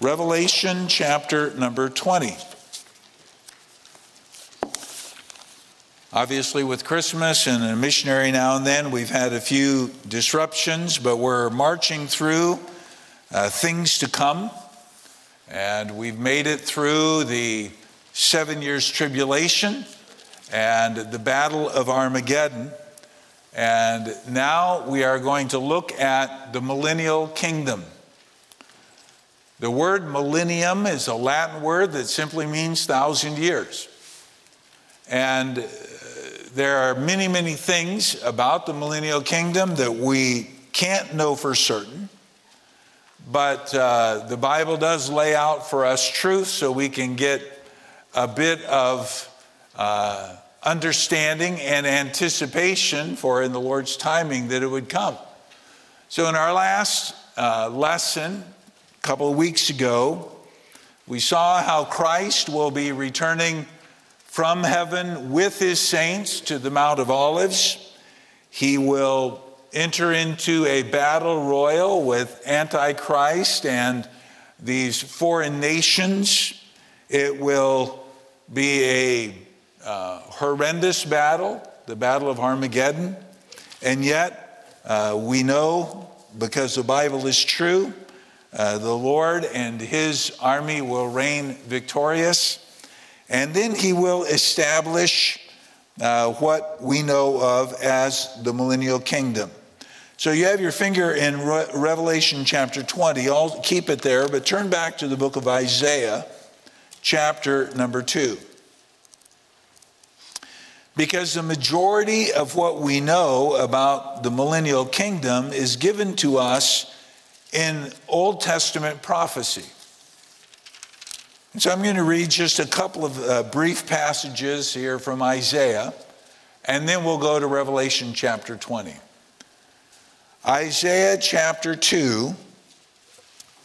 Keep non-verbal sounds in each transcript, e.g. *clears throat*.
Revelation chapter number 20. Obviously, with Christmas and a missionary now and then, we've had a few disruptions, but we're marching through uh, things to come. And we've made it through the seven years tribulation and the battle of Armageddon. And now we are going to look at the millennial kingdom. The word millennium is a Latin word that simply means thousand years. And there are many, many things about the millennial kingdom that we can't know for certain. But uh, the Bible does lay out for us truth so we can get a bit of uh, understanding and anticipation for in the Lord's timing that it would come. So, in our last uh, lesson, couple of weeks ago, we saw how Christ will be returning from heaven with his saints to the Mount of Olives. He will enter into a battle royal with Antichrist and these foreign nations. It will be a uh, horrendous battle, the Battle of Armageddon. And yet, uh, we know because the Bible is true, uh, the Lord and his army will reign victorious. And then he will establish uh, what we know of as the millennial kingdom. So you have your finger in Re- Revelation chapter 20. I'll keep it there, but turn back to the book of Isaiah, chapter number 2. Because the majority of what we know about the millennial kingdom is given to us in Old Testament prophecy. So I'm going to read just a couple of uh, brief passages here from Isaiah, and then we'll go to Revelation chapter 20. Isaiah chapter 2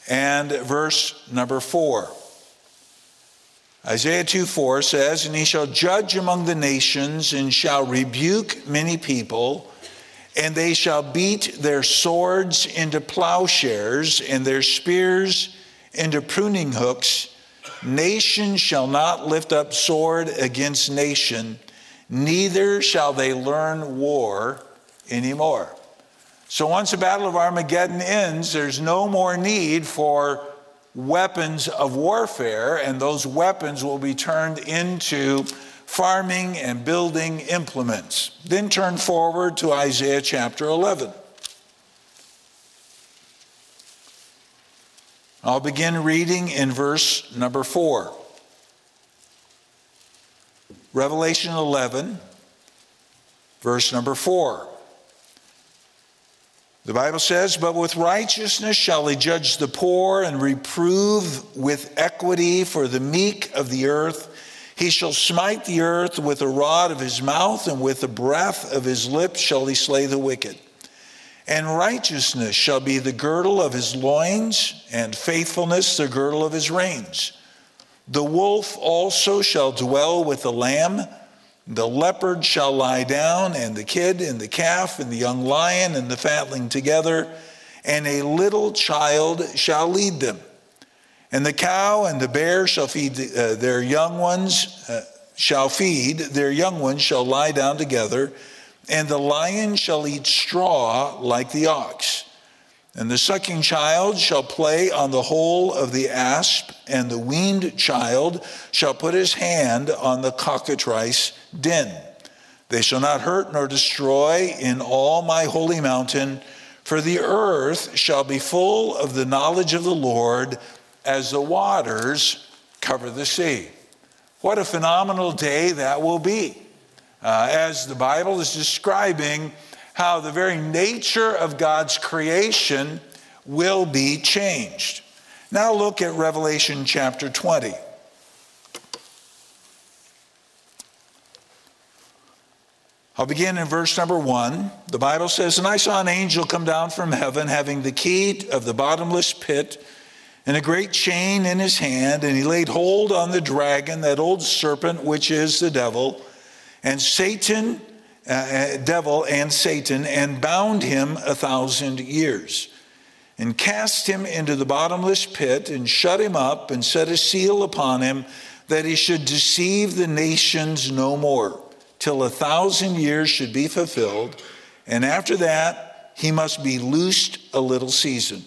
and verse number 4. Isaiah 2 4 says, And he shall judge among the nations and shall rebuke many people, and they shall beat their swords into plowshares and their spears into pruning hooks Nation shall not lift up sword against nation, neither shall they learn war anymore. So once the Battle of Armageddon ends, there's no more need for weapons of warfare, and those weapons will be turned into farming and building implements. Then turn forward to Isaiah chapter 11. I'll begin reading in verse number four. Revelation 11, verse number four. The Bible says, But with righteousness shall he judge the poor and reprove with equity for the meek of the earth. He shall smite the earth with the rod of his mouth, and with the breath of his lips shall he slay the wicked. And righteousness shall be the girdle of his loins, and faithfulness the girdle of his reins. The wolf also shall dwell with the lamb. The leopard shall lie down, and the kid, and the calf, and the young lion, and the fatling together, and a little child shall lead them. And the cow and the bear shall feed uh, their young ones, uh, shall feed, their young ones shall lie down together and the lion shall eat straw like the ox. And the sucking child shall play on the hole of the asp, and the weaned child shall put his hand on the cockatrice den. They shall not hurt nor destroy in all my holy mountain, for the earth shall be full of the knowledge of the Lord as the waters cover the sea. What a phenomenal day that will be uh, as the Bible is describing how the very nature of God's creation will be changed. Now look at Revelation chapter 20. I'll begin in verse number one. The Bible says, And I saw an angel come down from heaven, having the key of the bottomless pit and a great chain in his hand, and he laid hold on the dragon, that old serpent, which is the devil and Satan, uh, uh, devil and Satan, and bound him a thousand years. and cast him into the bottomless pit and shut him up and set a seal upon him that he should deceive the nations no more till a thousand years should be fulfilled. And after that, he must be loosed a little season.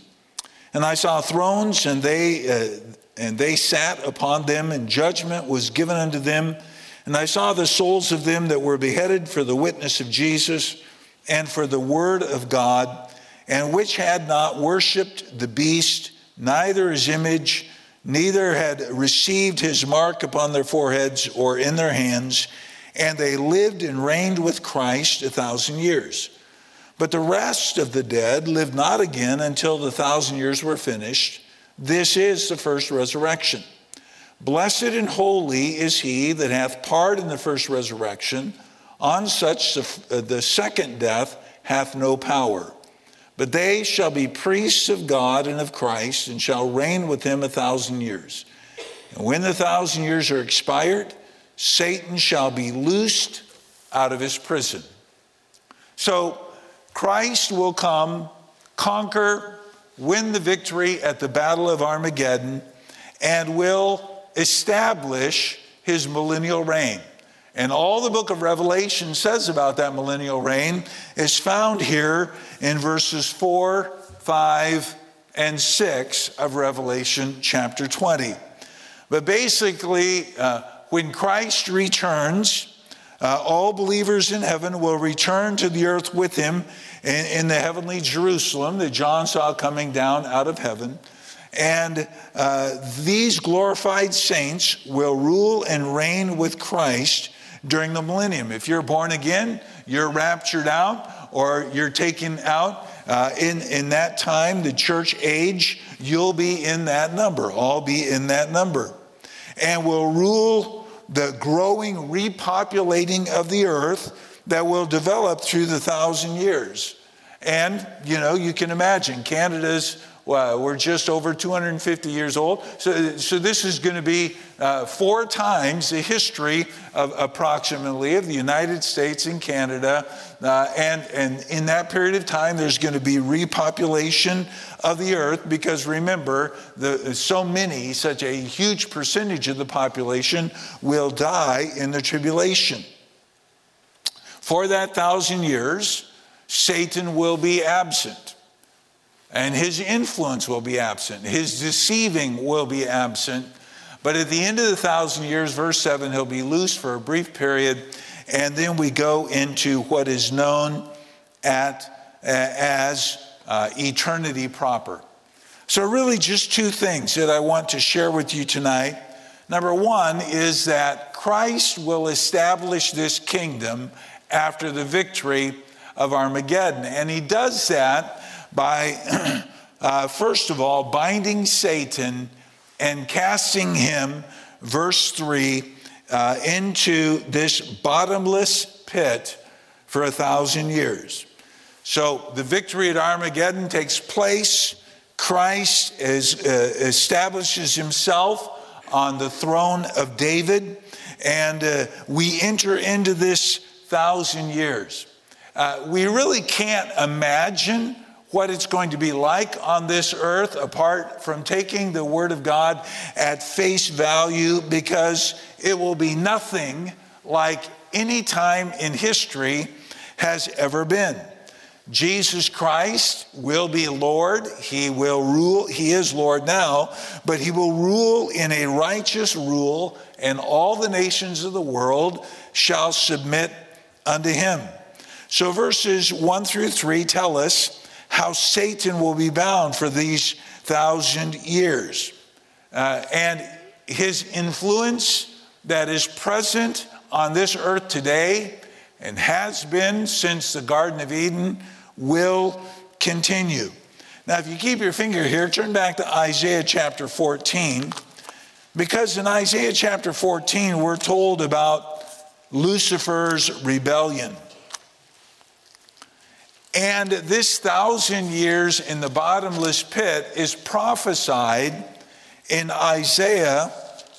And I saw thrones, and they, uh, and they sat upon them, and judgment was given unto them. And I saw the souls of them that were beheaded for the witness of Jesus and for the word of God, and which had not worshiped the beast, neither his image, neither had received his mark upon their foreheads or in their hands, and they lived and reigned with Christ a thousand years. But the rest of the dead lived not again until the thousand years were finished. This is the first resurrection. Blessed and holy is he that hath part in the first resurrection. On such uh, the second death hath no power. But they shall be priests of God and of Christ, and shall reign with him a thousand years. And when the thousand years are expired, Satan shall be loosed out of his prison. So Christ will come, conquer, win the victory at the Battle of Armageddon, and will establish his millennial reign. And all the book of Revelation says about that millennial reign is found here in verses 4, 5, and 6 of Revelation chapter 20. But basically, uh, when Christ returns, uh, all believers in heaven will return to the earth with him in, in, the heavenly Jerusalem that John saw coming down out of heaven. And uh, these glorified saints will rule and reign with Christ during the millennium. If you're born again, you're raptured out or you're taken out. Uh, in, in that time, the church age, you'll be in that number. I'll be in that number. And will rule the growing repopulating of the earth that will develop through the thousand years. And, you know, you can imagine Canada's, we're just over 250 years old. So, so this is going to be uh, four times the history of approximately of the United States and Canada. Uh, and, and in that period of time, there's going to be repopulation of the earth because remember, the, so many, such a huge percentage of the population will die in the tribulation. For that thousand years, Satan will be absent and his influence will be absent. His deceiving will be absent. But at the end of the thousand years, verse 7, he'll be loose for a brief period. And then we go into what is known at, as uh, eternity proper. So, really, just two things that I want to share with you tonight. Number one is that Christ will establish this kingdom after the victory of Armageddon. And he does that by, *clears throat* uh, first of all, binding Satan and casting him, verse 3, uh, into this bottomless pit for a thousand years. So the victory at Armageddon takes place. Christ is, uh, establishes himself on the throne of David, and uh, we enter into this thousand years. Uh, we really can't imagine what it's going to be like on this earth apart from taking the Word of God at face value because it will be nothing like any time in history has ever been. Jesus Christ will be Lord. He will rule. He is Lord now, but he will rule in a righteous rule, and all the nations of the world shall submit unto him. So verses 1 through 3 tell us how Satan will be bound for these thousand years. Uh, and his influence that is present on this earth today and has been since the Garden of Eden will continue. Now, if you keep your finger here, turn back to Isaiah chapter 14, because in Isaiah chapter 14, we're told about Lucifer's rebellion. And this thousand years in the bottomless pit is prophesied in Isaiah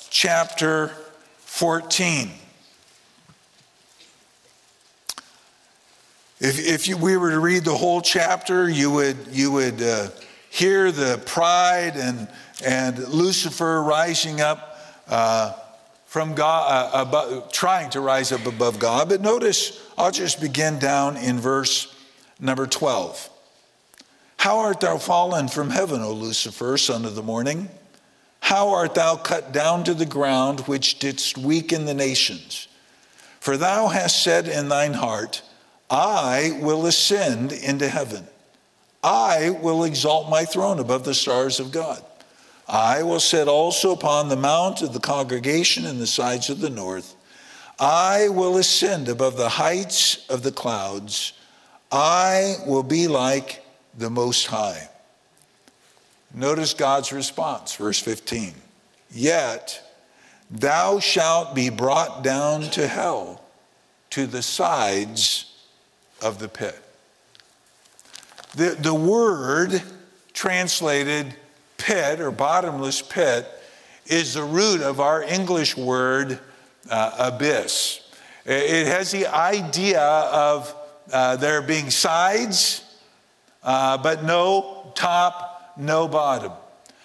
chapter 14. If, if you, we were to read the whole chapter, you would, you would uh, hear the pride and, and Lucifer rising up uh, from God, uh, above, trying to rise up above God. But notice, I'll just begin down in verse number 12. How art thou fallen from heaven, O Lucifer, son of the morning? How art thou cut down to the ground, which didst weaken the nations? For thou hast said in thine heart, I will ascend into heaven. I will exalt my throne above the stars of God. I will sit also upon the mount of the congregation in the sides of the north. I will ascend above the heights of the clouds. I will be like the Most High. Notice God's response, verse 15. Yet thou shalt be brought down to hell, to the sides of the pit. The, the word translated pit or bottomless pit is the root of our English word uh, abyss. It has the idea of uh, there being sides, uh, but no top, no bottom.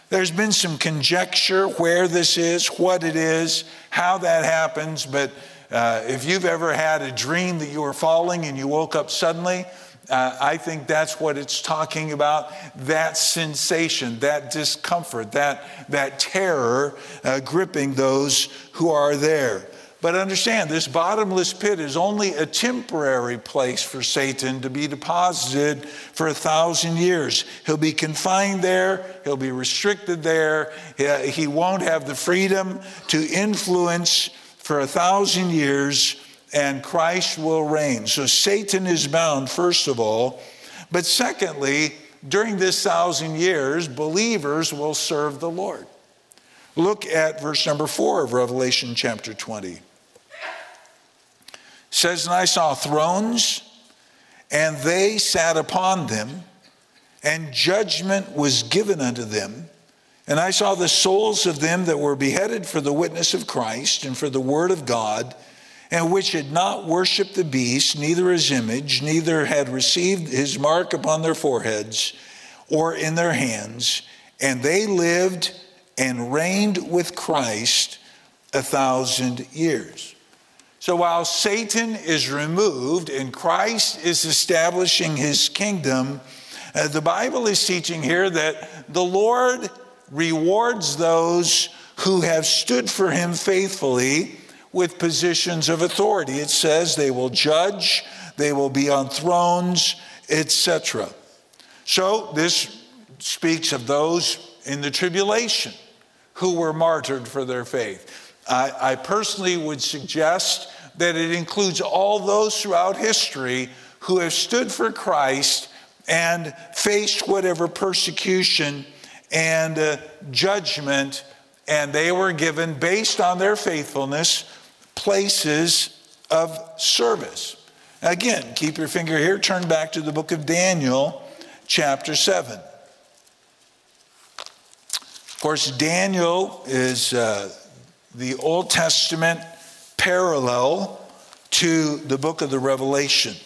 There's been some conjecture where this is, what it is, how that happens, but uh, if you've ever had a dream that you were falling and you woke up suddenly, uh, I think that's what it's talking about that sensation, that discomfort, that, that terror uh, gripping those who are there. But understand, this bottomless pit is only a temporary place for Satan to be deposited for a thousand years. He'll be confined there, he'll be restricted there, he won't have the freedom to influence for a thousand years and Christ will reign. So Satan is bound, first of all. But secondly, during this thousand years, believers will serve the Lord. Look at verse number four of Revelation chapter 20. Says, And I saw thrones, and they sat upon them, and judgment was given unto them. And I saw the souls of them that were beheaded for the witness of Christ and for the word of God and which had not worshipped the beast, neither his image, neither had received his mark upon their foreheads or in their hands, and they lived and reigned with Christ a thousand years. So while Satan is removed and Christ is establishing his kingdom, uh, the Bible is teaching here that the Lord rewards those who have stood for him faithfully with positions of authority. It says they will judge, they will be on thrones, etc. So this speaks of those in the tribulation who were martyred for their faith. I, I personally would suggest that it includes all those throughout history who have stood for Christ and faced whatever persecution and uh, judgment, and they were given, based on their faithfulness, places of service. Again, keep your finger here, turn back to the book of Daniel, chapter 7. Of course, Daniel is uh, the Old Testament parallel to the book of the Revelation.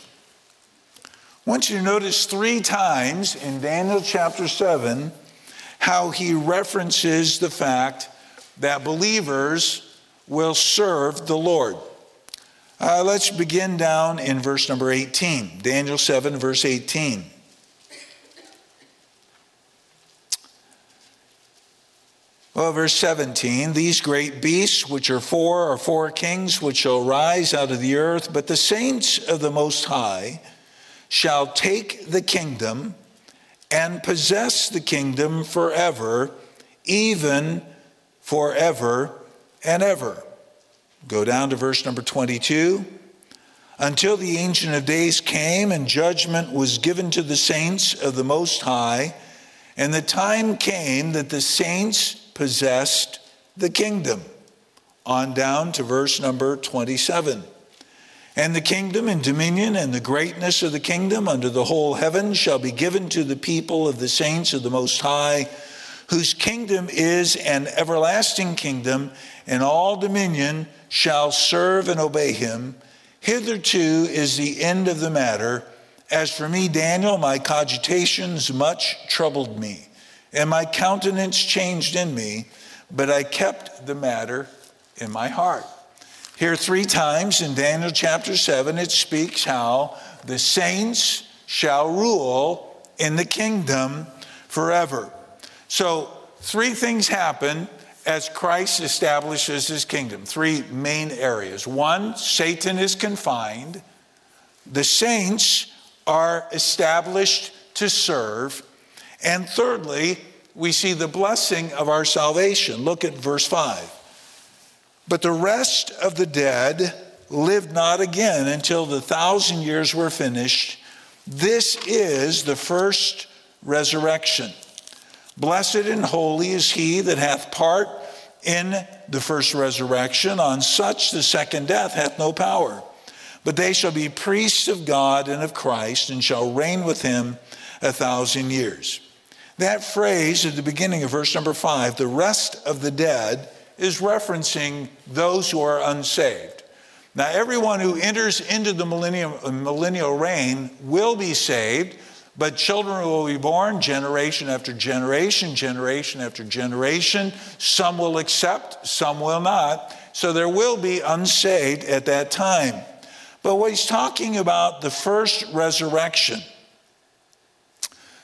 I want you to notice three times in Daniel chapter 7 how he references the fact that believers will serve the Lord. Uh, let's begin down in verse number 18, Daniel 7, verse 18. Well, verse 17, these great beasts, which are four, are four kings which shall rise out of the earth, but the saints of the Most High shall take the kingdom and possess the kingdom forever, even forever and ever. Go down to verse number 22. Until the Ancient of Days came and judgment was given to the saints of the Most High, and the time came that the saints possessed the kingdom. On down to verse number 27. And the kingdom and dominion and the greatness of the kingdom under the whole heaven shall be given to the people of the saints of the Most High, whose kingdom is an everlasting kingdom, and all dominion shall serve and obey him. Hitherto is the end of the matter. As for me, Daniel, my cogitations much troubled me. And my countenance changed in me, but I kept the matter in my heart. Here, three times in Daniel chapter 7, it speaks how the saints shall rule in the kingdom forever. So, three things happen as Christ establishes his kingdom. Three main areas. One, Satan is confined, the saints are established to serve. And thirdly, we see the blessing of our salvation. Look at verse 5. But the rest of the dead lived not again until the thousand years were finished. This is the first resurrection. Blessed and holy is he that hath part in the first resurrection. On such the second death hath no power. But they shall be priests of God and of Christ, and shall reign with him a thousand years. That phrase at the beginning of verse number five, the rest of the dead, is referencing those who are unsaved. Now, everyone who enters into the millennium, uh, millennial reign will be saved, but children will be born generation after generation, generation after generation. Some will accept, some will not. So there will be unsaved at that time. But what he's talking about, the first resurrection.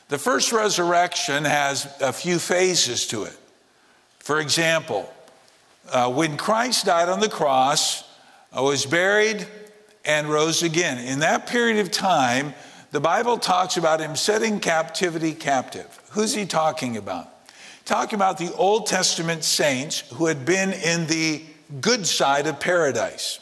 The first resurrection has a few phases to it. For example, uh, when Christ died on the cross, uh, was buried, and rose again. In that period of time, the Bible talks about him setting captivity captive. Who's he talking about? Talking about the Old Testament saints who had been in the good side of paradise.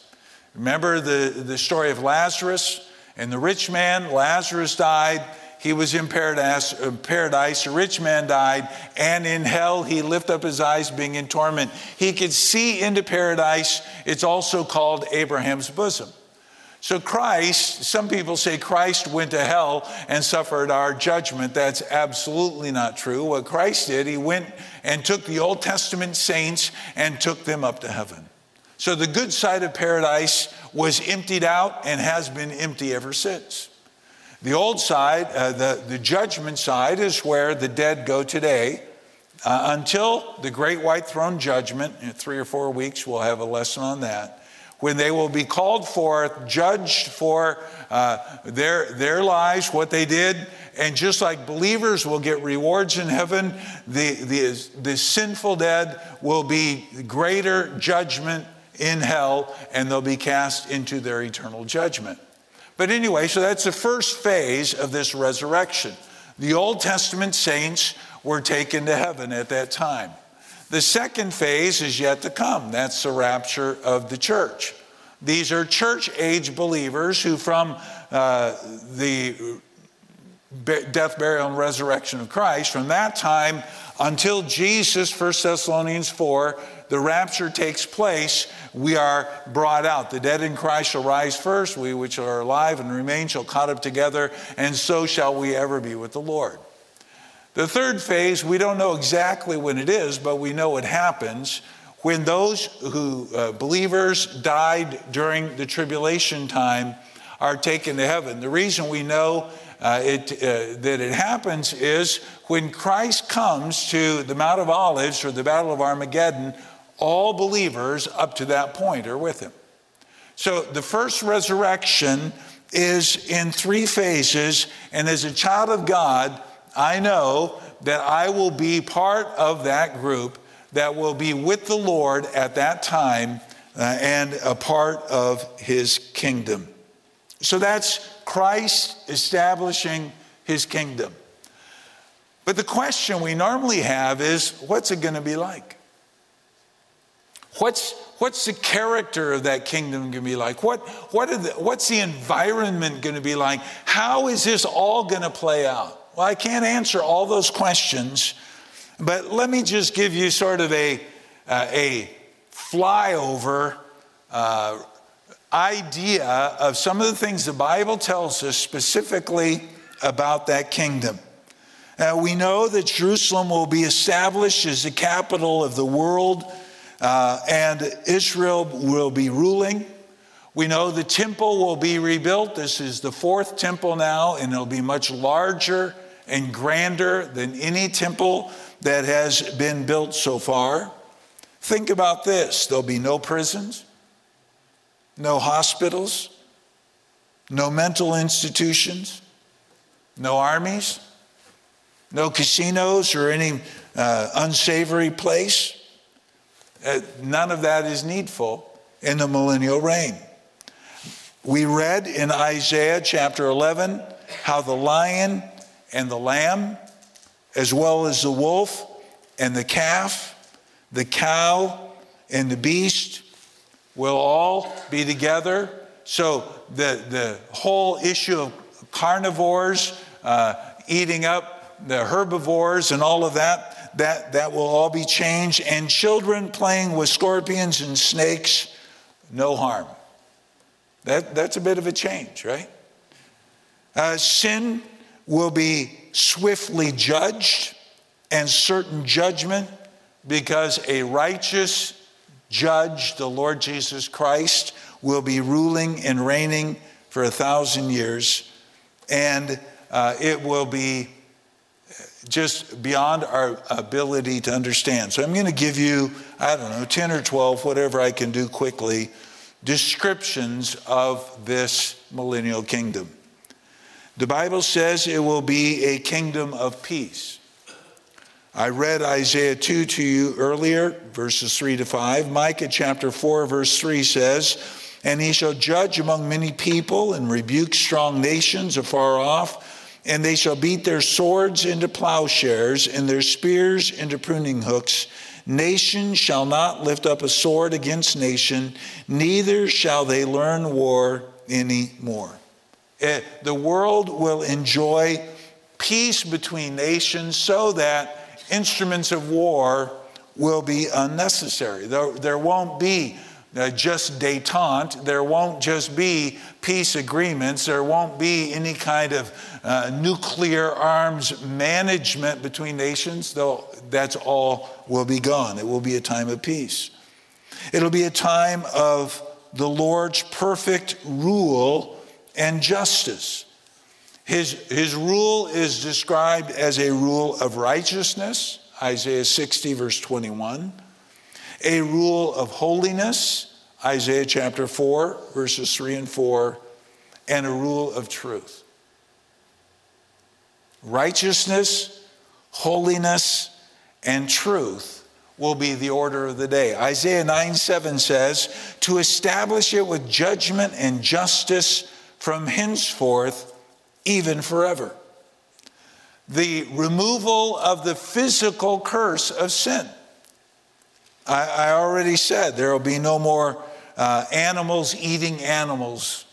Remember the, the story of Lazarus and the rich man? Lazarus died he was in paradise, uh, paradise. A rich man died, and in hell he lifted up his eyes, being in torment. He could see into paradise. It's also called Abraham's bosom. So, Christ, some people say Christ went to hell and suffered our judgment. That's absolutely not true. What Christ did, he went and took the Old Testament saints and took them up to heaven. So, the good side of paradise was emptied out and has been empty ever since. The old side, uh, the, the judgment side, is where the dead go today. Uh, until the great white throne judgment, in three or four weeks, we'll have a lesson on that, when they will be called forth, judged for uh, their, their lives, what they did. And just like believers will get rewards in heaven, the, the, the sinful dead will be greater judgment in hell, and they'll be cast into their eternal judgment. But anyway, so that's the first phase of this resurrection. The Old Testament saints were taken to heaven at that time. The second phase is yet to come. That's the rapture of the church. These are church age believers who, from uh, the death, burial, and resurrection of Christ, from that time until Jesus, 1 Thessalonians 4, the rapture takes place, we are brought out. The dead in Christ shall rise first, we which are alive and remain shall caught up together, and so shall we ever be with the Lord. The third phase, we don't know exactly when it is, but we know it happens when those who, uh, believers, died during the tribulation time are taken to heaven. The reason we know uh, it, uh, that it happens is when Christ comes to the Mount of Olives or the Battle of Armageddon, all believers up to that point are with him. So the first resurrection is in three phases, and as a child of God, I know that I will be part of that group that will be with the Lord at that time uh, and a part of his kingdom. So that's Christ establishing his kingdom. But the question we normally have is what's it going to be like? What's, what's the character of that kingdom going to be like? What, what the, what's the environment going to be like? How is this all going to play out? Well, I can't answer all those questions, but let me just give you sort of a, uh, a flyover uh, idea of some of the things the Bible tells us specifically about that kingdom. Now, we know that Jerusalem will be established as the capital of the world uh, and Israel will be ruling. We know the temple will be rebuilt. This is the fourth temple now, and it'll be much larger and grander than any temple that has been built so far. Think about this there'll be no prisons, no hospitals, no mental institutions, no armies, no casinos or any uh, unsavory place. Uh, none of that is needful in the millennial reign. We read in Isaiah chapter 11 how the lion and the lamb, as well as the wolf and the calf, the cow and the beast, will all be together. So the, the whole issue of carnivores uh, eating up the herbivores and all of that, that, that will all be changed. And children playing with scorpions and snakes, no harm. That, that's a bit of a change, right? Uh, sin will be swiftly judged and certain judgment because a righteous judge, the Lord Jesus Christ, will be ruling and reigning for a thousand years. And uh, it will be just beyond our ability to understand. So I'm going to give you, I don't know, 10 or 12, whatever I can do quickly, descriptions of this millennial kingdom. The Bible says it will be a kingdom of peace. I read Isaiah 2 to you earlier, verses 3 to 5. Micah chapter 4, verse 3 says, And he shall judge among many people and rebuke strong nations afar off, and they shall beat their swords into plowshares and their spears into pruning hooks. Nation shall not lift up a sword against nation, neither shall they learn war any more. Eh, the world will enjoy peace between nations so that instruments of war will be unnecessary. There, won't be just detente. There won't just be peace agreements. There won't be any kind of uh, nuclear arms management between nations, though that's all will be gone. It will be a time of peace. It'll be a time of the Lord's perfect rule and justice. His, his rule is described as a rule of righteousness, Isaiah 60, verse 21, a rule of holiness, Isaiah chapter 4, verses 3 and 4, and a rule of truth. Righteousness, holiness, and truth will be the order of the day. Isaiah 9 7 says, To establish it with judgment and justice from henceforth, even forever. The removal of the physical curse of sin. I, I already said there will be no more uh, animals eating animals.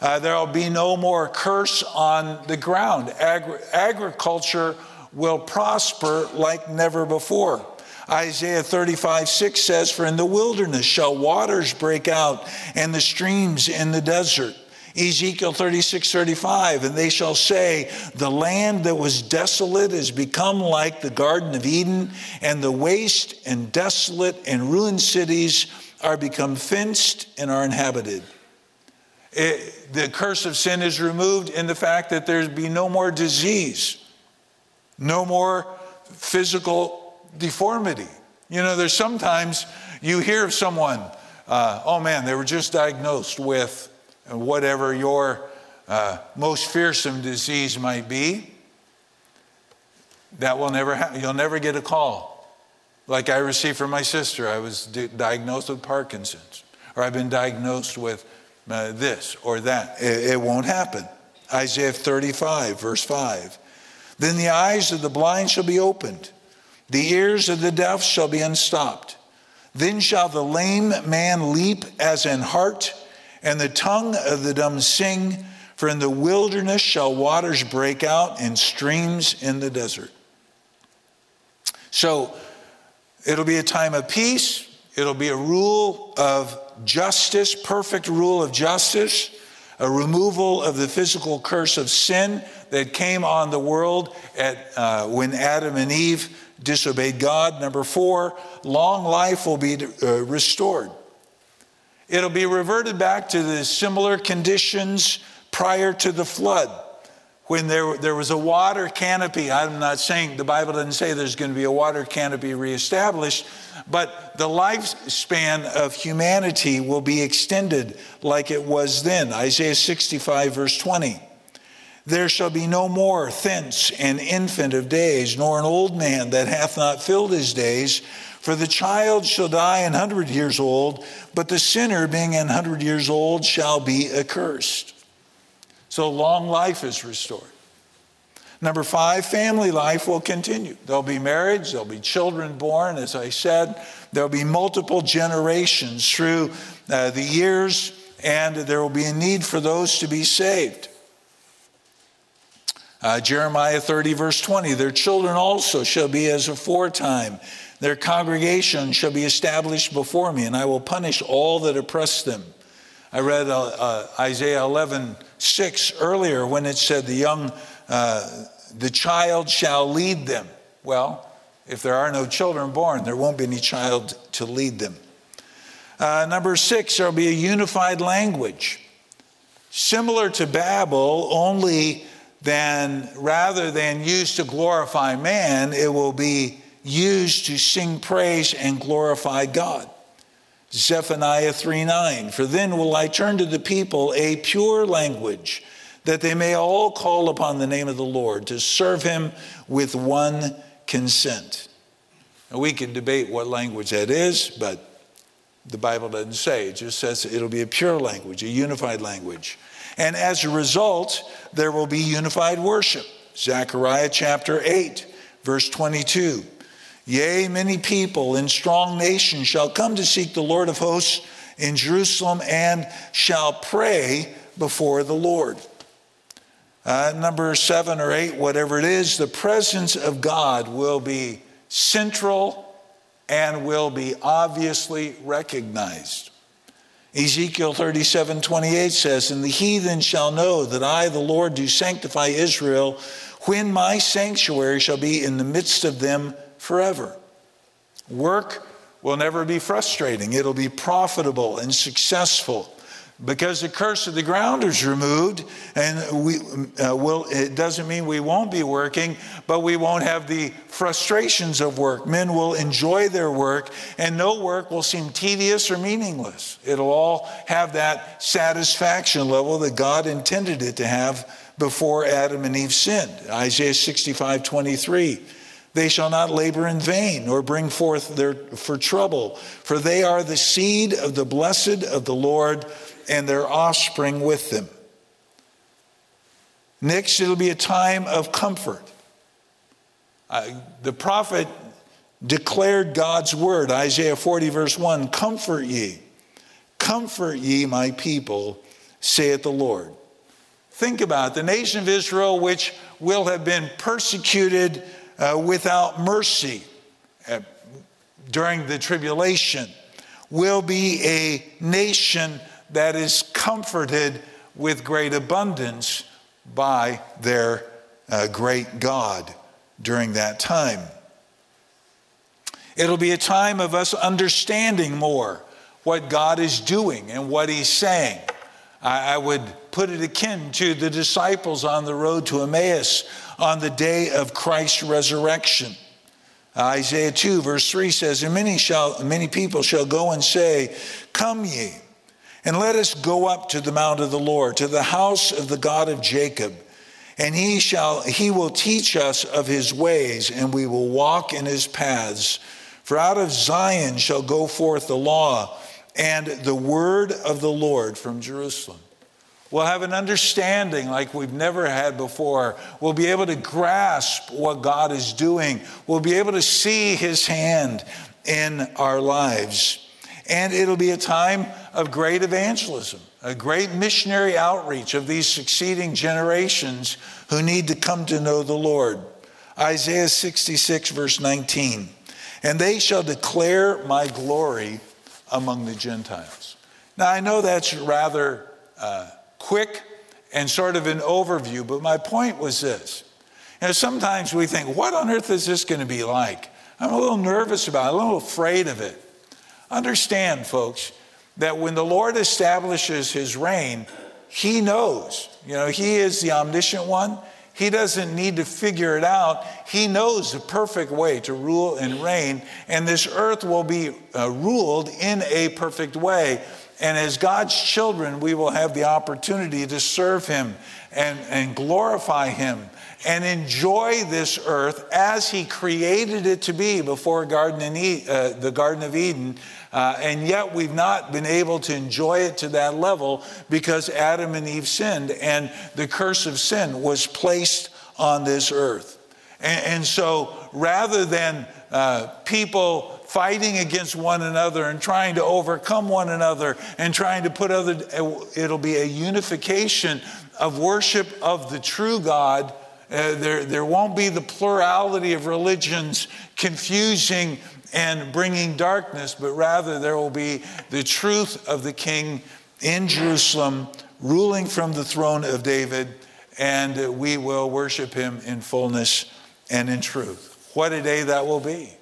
Uh, there will be no more curse on the ground. Agri- agriculture will prosper like never before. Isaiah 35, 6 says, For in the wilderness shall waters break out, and the streams in the desert. Ezekiel 36, 35, and they shall say, The land that was desolate has become like the Garden of Eden, and the waste and desolate and ruined cities are become fenced and are inhabited. It, the curse of sin is removed in the fact that there be no more disease, no more physical deformity. You know, there's sometimes you hear of someone, uh, oh man, they were just diagnosed with whatever your uh, most fearsome disease might be, that will never happen. You'll never get a call. Like I received from my sister, I was di- diagnosed with Parkinson's, or I've been diagnosed with uh, this or that. It, it won't happen. Isaiah 35, verse 5. Then the eyes of the blind shall be opened, the ears of the deaf shall be unstopped. Then shall the lame man leap as an hart and the tongue of the dumb sing, for in the wilderness shall waters break out and streams in the desert. So it'll be a time of peace, it'll be a rule of justice, perfect rule of justice, a removal of the physical curse of sin that came on the world at, uh, when Adam and Eve disobeyed God. Number four, long life will be uh, restored. It'll be reverted back to the similar conditions prior to the flood, when there, there was a water canopy. I'm not saying the Bible doesn't say there's going to be a water canopy reestablished, but the lifespan of humanity will be extended like it was then. Isaiah 65, verse 20. There shall be no more thence an infant of days, nor an old man that hath not filled his days. For the child shall die an hundred years old, but the sinner, being an hundred years old, shall be accursed. So long life is restored. Number five, family life will continue. There'll be marriage, there'll be children born, as I said, there'll be multiple generations through uh, the years, and there will be a need for those to be saved. Uh, Jeremiah 30, verse 20 Their children also shall be as aforetime. Their congregation shall be established before me, and I will punish all that oppress them. I read uh, uh, Isaiah 11, 6 earlier when it said, The young, uh, the child shall lead them. Well, if there are no children born, there won't be any child to lead them. Uh, number six, there'll be a unified language. Similar to Babel, only then rather than used to glorify man, it will be used to sing praise and glorify God. Zephaniah 3 9. For then will I turn to the people a pure language, that they may all call upon the name of the Lord to serve him with one consent. Now, we can debate what language that is, but the Bible doesn't say. It just says it'll be a pure language, a unified language. And as a result, there will be unified worship. Zechariah chapter 8, verse 22. Yea, many people in strong nations shall come to seek the Lord of hosts in Jerusalem and shall pray before the Lord. Uh, number seven or eight, whatever it is, the presence of God will be central and will be obviously recognized. Ezekiel 37 28 says, And the heathen shall know that I, the Lord, do sanctify Israel when my sanctuary shall be in the midst of them forever. Work will never be frustrating, it'll be profitable and successful because the curse of the ground is removed and we uh, will it doesn't mean we won't be working but we won't have the frustrations of work. Men will enjoy their work and no work will seem tedious or meaningless. It'll all have that satisfaction level that god intended it to have before adam and eve sinned. Isaiah 65 23 they shall not labor in vain or bring forth their, for trouble, for they are the seed of the blessed of the Lord and their offspring with them. Next, it'll be a time of comfort. Uh, the prophet declared God's word, Isaiah 40, verse 1 Comfort ye, comfort ye, my people, saith the Lord. Think about it. the nation of Israel, which will have been persecuted uh, without mercy uh, during the tribulation will be a nation that is comforted with great abundance by their uh, great God during that time. It'll be a time of us understanding more what God is doing and what He's saying. I, I would put it akin to the disciples on the road to Emmaus on the day of Christ's resurrection. Isaiah 2, verse 3 says, And many, shall, many people shall go and say, Come ye, and let us go up to the mount of the Lord, to the house of the God of Jacob. And he shall he will teach us of his ways, and we will walk in his paths. For out of Zion shall go forth the law and the word of the Lord from Jerusalem. We'll have an understanding like we've never had before. We'll be able to grasp what God is doing. We'll be able to see His hand in our lives. And it'll be a time of great evangelism, a great missionary outreach of these succeeding generations who need to come to know the Lord. Isaiah 66, verse 19. And they shall declare my glory among the Gentiles. Now, I know that's rather. Uh, quick and sort of an overview, but my point was this. You know, sometimes we think, what on earth is this going to be like? I'm a little nervous about it, a little afraid of it. Understand, folks, that when the Lord establishes his reign, he knows. You know, he is the omniscient one, He doesn't need to figure it out. He knows the perfect way to rule and reign, and this earth will be uh, ruled in a perfect way. And as God's children, we will have the opportunity to serve Him and, and glorify Him and enjoy this earth as He created it to be before Garden uh, the Garden of Eden. Uh, and yet we've not been able to enjoy it to that level because Adam and Eve sinned, and the curse of sin was placed on this earth. And, and so rather than uh, people fighting against one another and trying to overcome one another and trying to put other, it'll be a unification of worship of the true God. Uh, there, there won't be the plurality of religions confusing and bringing darkness, but rather there will be the truth of the King in Jerusalem, ruling from the throne of David, and we will worship him in fullness and in truth. What a day that will be!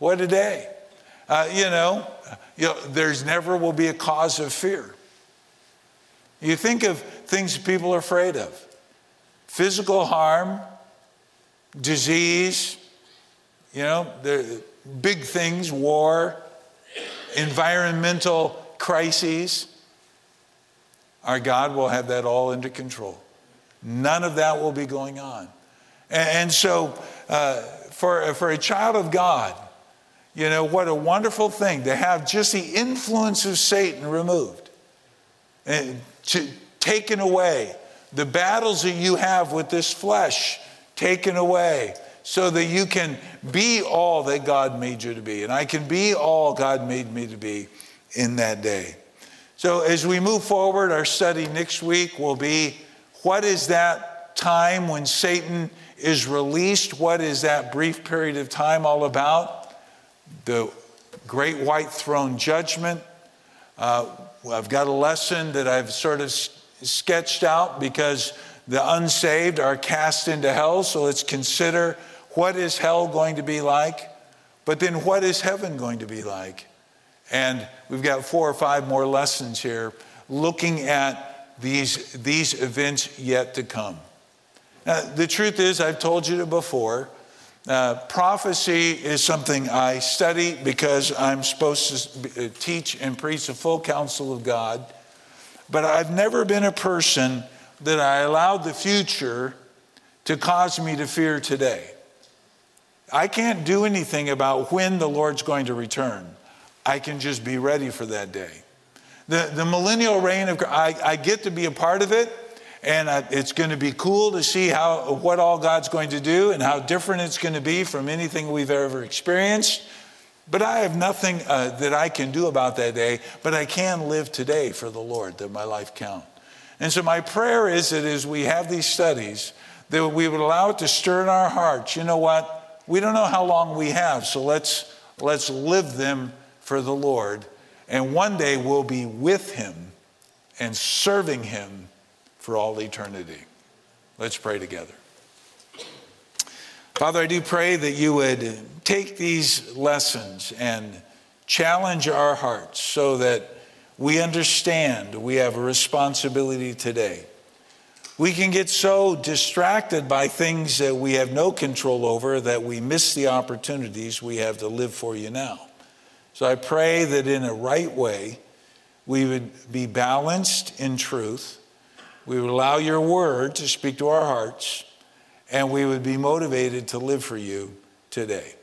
What a day! Uh, you, know, you know, there's never will be a cause of fear. You think of things people are afraid of physical harm, disease, you know, the big things, war, environmental crises. Our God will have that all under control. None of that will be going on. And, so, uh, for, for a child of God, you know, what a wonderful thing to have just the influence of Satan removed, and to, taken away, the battles that you have with this flesh taken away, so that you can be all that God made you to be. And I can be all God made me to be in that day. So, as we move forward, our study next week will be what is that time when Satan is released? What is that brief period of time all about? The great white throne judgment. Uh, I've got a lesson that I've sort of sketched out because the unsaved are cast into hell. So let's consider what is hell going to be like? But then what is heaven going to be like? And we've got four or five more lessons here looking at these, these events yet to come. Now, the truth is, I've told you before, uh, prophecy is something I study because I'm supposed to uh, teach and preach the full counsel of God. But I've never been a person that I allowed the future to cause me to fear today. I can't do anything about when the Lord's going to return. I can just be ready for that day. The, the millennial reign of I, I get to be a part of it, and it's going to be cool to see how what all God's going to do and how different it's going to be from anything we've ever experienced. But I have nothing uh, that I can do about that day, but I can live today for the Lord, that my life count. And so my prayer is that as we have these studies, that we would allow it to stir in our hearts. You know what? We don't know how long we have, so let's, let's live them for the Lord. And one day we'll be with Him and serving Him for all eternity. Let's pray together. Father, I do pray that you would take these lessons and challenge our hearts so that we understand we have a responsibility today we can get so distracted by things that we have no control over that we miss the opportunities we have to live for you now. So I pray that in a right way, we would be balanced in truth. We would allow your word to speak to our hearts, and we would be motivated to live for you today.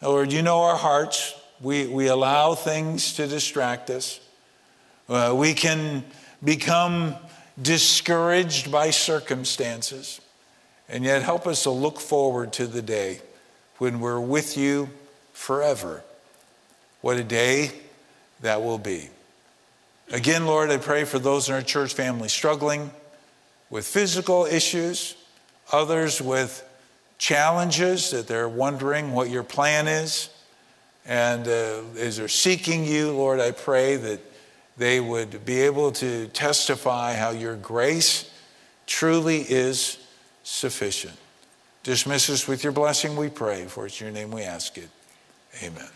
Lord, you know our hearts. We, we allow things to distract us. Uh, we can become discouraged by circumstances, and yet help us to look forward to the day when we're with you forever. What a day that will be. Again, Lord, I pray for those in our church family struggling with physical issues, others with challenges that they're wondering what your plan is. And uh, as they're seeking you, Lord, I pray that they would be able to testify how your grace truly is sufficient. Dismiss us with your blessing, we pray. For it's your name we ask it. Amen.